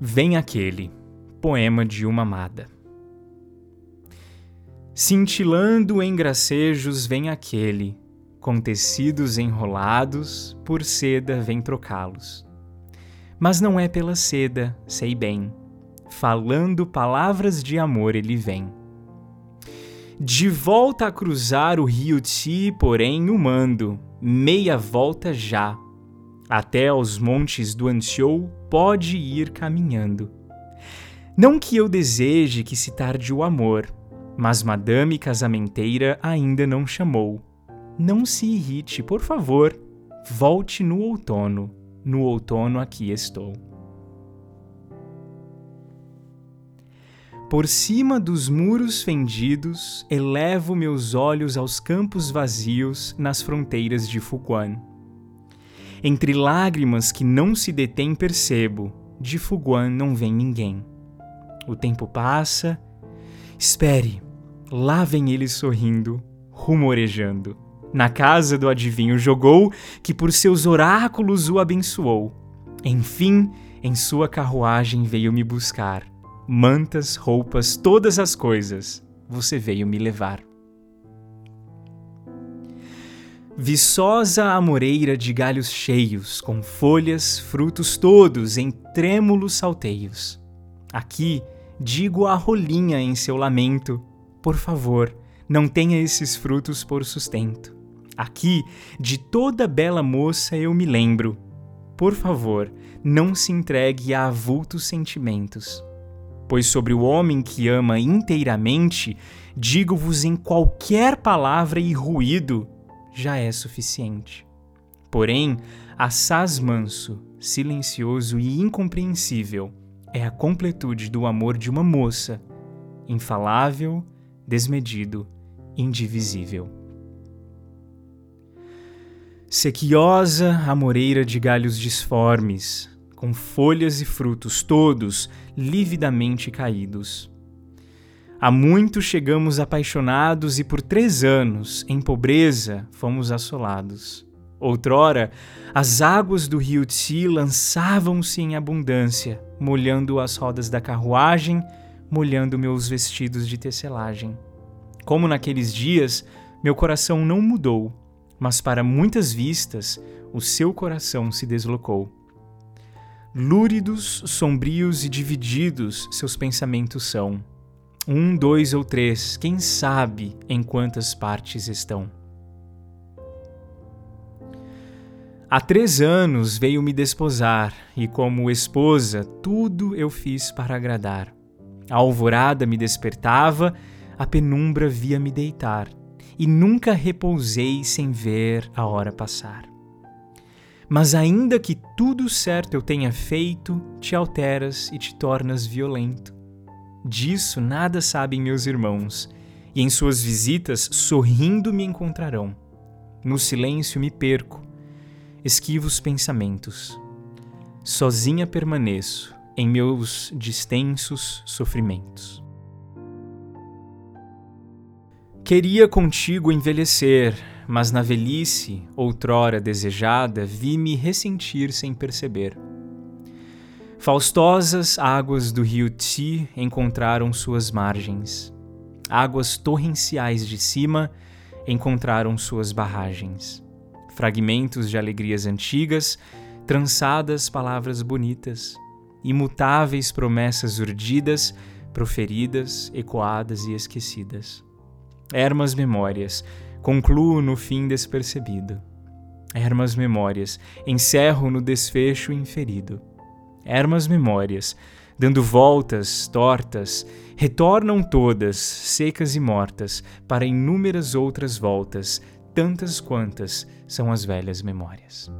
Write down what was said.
Vem aquele, poema de uma amada. Cintilando em gracejos vem aquele, com tecidos enrolados, por seda vem trocá-los. Mas não é pela seda, sei bem, falando palavras de amor ele vem. De volta a cruzar o rio Ti, porém, o mando, meia volta já, até aos montes do Ansiou pode ir caminhando. Não que eu deseje que se tarde o amor, mas madame casamenteira ainda não chamou. Não se irrite, por favor, volte no outono, no outono aqui estou. Por cima dos muros fendidos, elevo meus olhos aos campos vazios nas fronteiras de Fuguan. Entre lágrimas que não se detêm, percebo: de Fuguan não vem ninguém. O tempo passa. Espere, lá vem ele sorrindo, rumorejando. Na casa do adivinho jogou, que por seus oráculos o abençoou. Enfim, em sua carruagem veio me buscar. Mantas, roupas, todas as coisas, você veio me levar. Viçosa amoreira de galhos cheios, com folhas, frutos todos em trêmulos salteios. Aqui digo a rolinha em seu lamento: por favor, não tenha esses frutos por sustento. Aqui, de toda bela moça eu me lembro. Por favor, não se entregue a avultos sentimentos. Pois sobre o homem que ama inteiramente, digo-vos em qualquer palavra e ruído, já é suficiente. Porém, assaz manso, silencioso e incompreensível é a completude do amor de uma moça, infalável, desmedido, indivisível. Sequiosa amoreira de galhos disformes, com folhas e frutos todos lividamente caídos Há muito chegamos apaixonados e por três anos, em pobreza, fomos assolados. Outrora, as águas do rio Tsi lançavam-se em abundância, molhando as rodas da carruagem, molhando meus vestidos de tecelagem. Como naqueles dias, meu coração não mudou, mas para muitas vistas, o seu coração se deslocou. Lúridos, sombrios e divididos seus pensamentos são um, dois ou três, quem sabe em quantas partes estão. Há três anos veio me desposar, e como esposa, tudo eu fiz para agradar. A alvorada me despertava, a penumbra via me deitar, e nunca repousei sem ver a hora passar. Mas ainda que tudo certo eu tenha feito, te alteras e te tornas violento. Disso nada sabem meus irmãos, e em suas visitas sorrindo me encontrarão. No silêncio me perco, esquivo os pensamentos. Sozinha permaneço em meus distensos sofrimentos. Queria contigo envelhecer, mas na velhice, outrora desejada, vi-me ressentir sem perceber. Faustosas águas do rio Tsi encontraram suas margens. Águas torrenciais de cima encontraram suas barragens. Fragmentos de alegrias antigas, trançadas palavras bonitas, imutáveis promessas urdidas, proferidas, ecoadas e esquecidas. Ermas memórias, concluo no fim despercebido. Ermas memórias, encerro no desfecho inferido ermas memórias, dando voltas tortas, retornam todas, secas e mortas, para inúmeras outras voltas, tantas quantas são as velhas memórias.